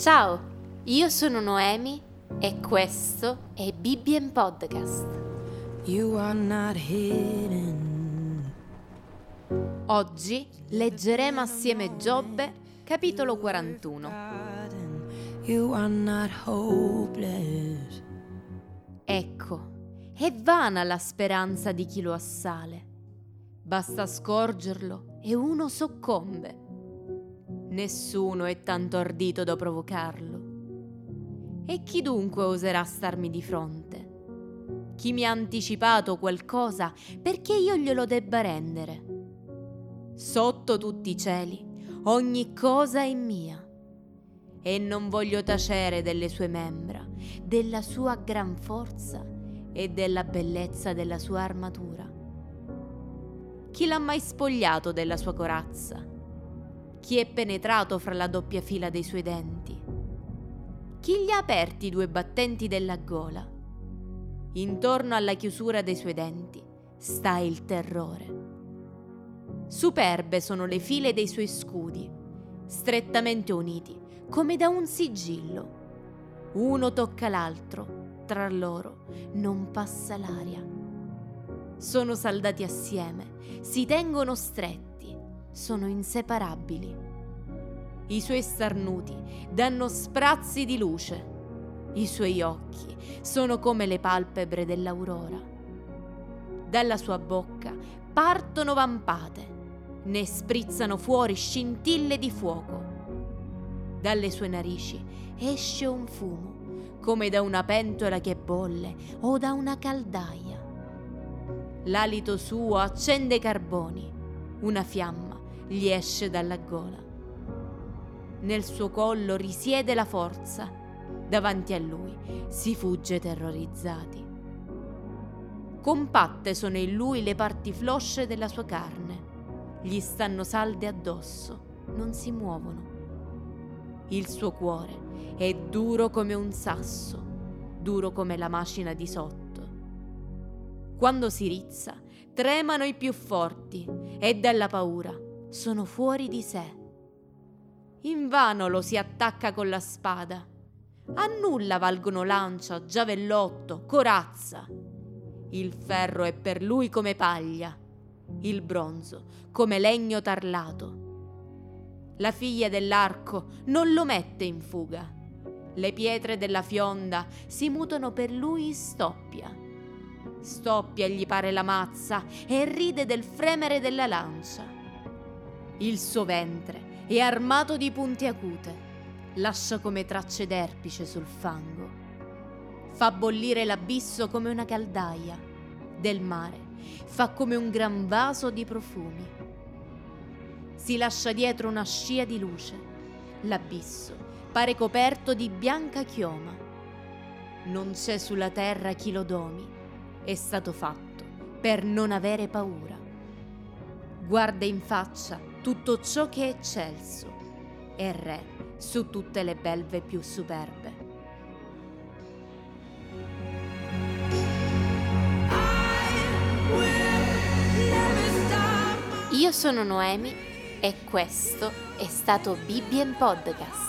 Ciao, io sono Noemi e questo è Bibbien Podcast. You are not hidden. Oggi leggeremo assieme Giobbe, capitolo 41. You are not hopeless. Ecco, è vana la speranza di chi lo assale. Basta scorgerlo e uno soccombe. Nessuno è tanto ardito da provocarlo. E chi dunque oserà starmi di fronte? Chi mi ha anticipato qualcosa perché io glielo debba rendere? Sotto tutti i cieli ogni cosa è mia e non voglio tacere delle sue membra, della sua gran forza e della bellezza della sua armatura. Chi l'ha mai spogliato della sua corazza? Chi è penetrato fra la doppia fila dei suoi denti? Chi gli ha aperti i due battenti della gola? Intorno alla chiusura dei suoi denti sta il terrore. Superbe sono le file dei suoi scudi, strettamente uniti, come da un sigillo. Uno tocca l'altro, tra loro non passa l'aria. Sono saldati assieme, si tengono stretti, sono inseparabili. I suoi starnuti danno sprazzi di luce. I suoi occhi sono come le palpebre dell'aurora. Dalla sua bocca partono vampate, ne sprizzano fuori scintille di fuoco. Dalle sue narici esce un fumo, come da una pentola che bolle o da una caldaia. L'alito suo accende carboni, una fiamma gli esce dalla gola. Nel suo collo risiede la forza, davanti a lui si fugge terrorizzati. Compatte sono in lui le parti flosce della sua carne, gli stanno salde addosso, non si muovono. Il suo cuore è duro come un sasso, duro come la macina di sotto. Quando si rizza, tremano i più forti e dalla paura sono fuori di sé. Invano lo si attacca con la spada. A nulla valgono lancia, giavellotto, corazza. Il ferro è per lui come paglia, il bronzo come legno tarlato. La figlia dell'arco non lo mette in fuga. Le pietre della fionda si mutano per lui in stoppia. Stoppia gli pare la mazza e ride del fremere della lancia. Il suo ventre è armato di punti acute, lascia come tracce d'erpice sul fango. Fa bollire l'abisso come una caldaia, del mare fa come un gran vaso di profumi. Si lascia dietro una scia di luce, l'abisso pare coperto di bianca chioma. Non c'è sulla terra chi lo domi, è stato fatto per non avere paura. Guarda in faccia tutto ciò che è eccelso, è re su tutte le belve più superbe. Io sono Noemi e questo è stato Bibbien Podcast.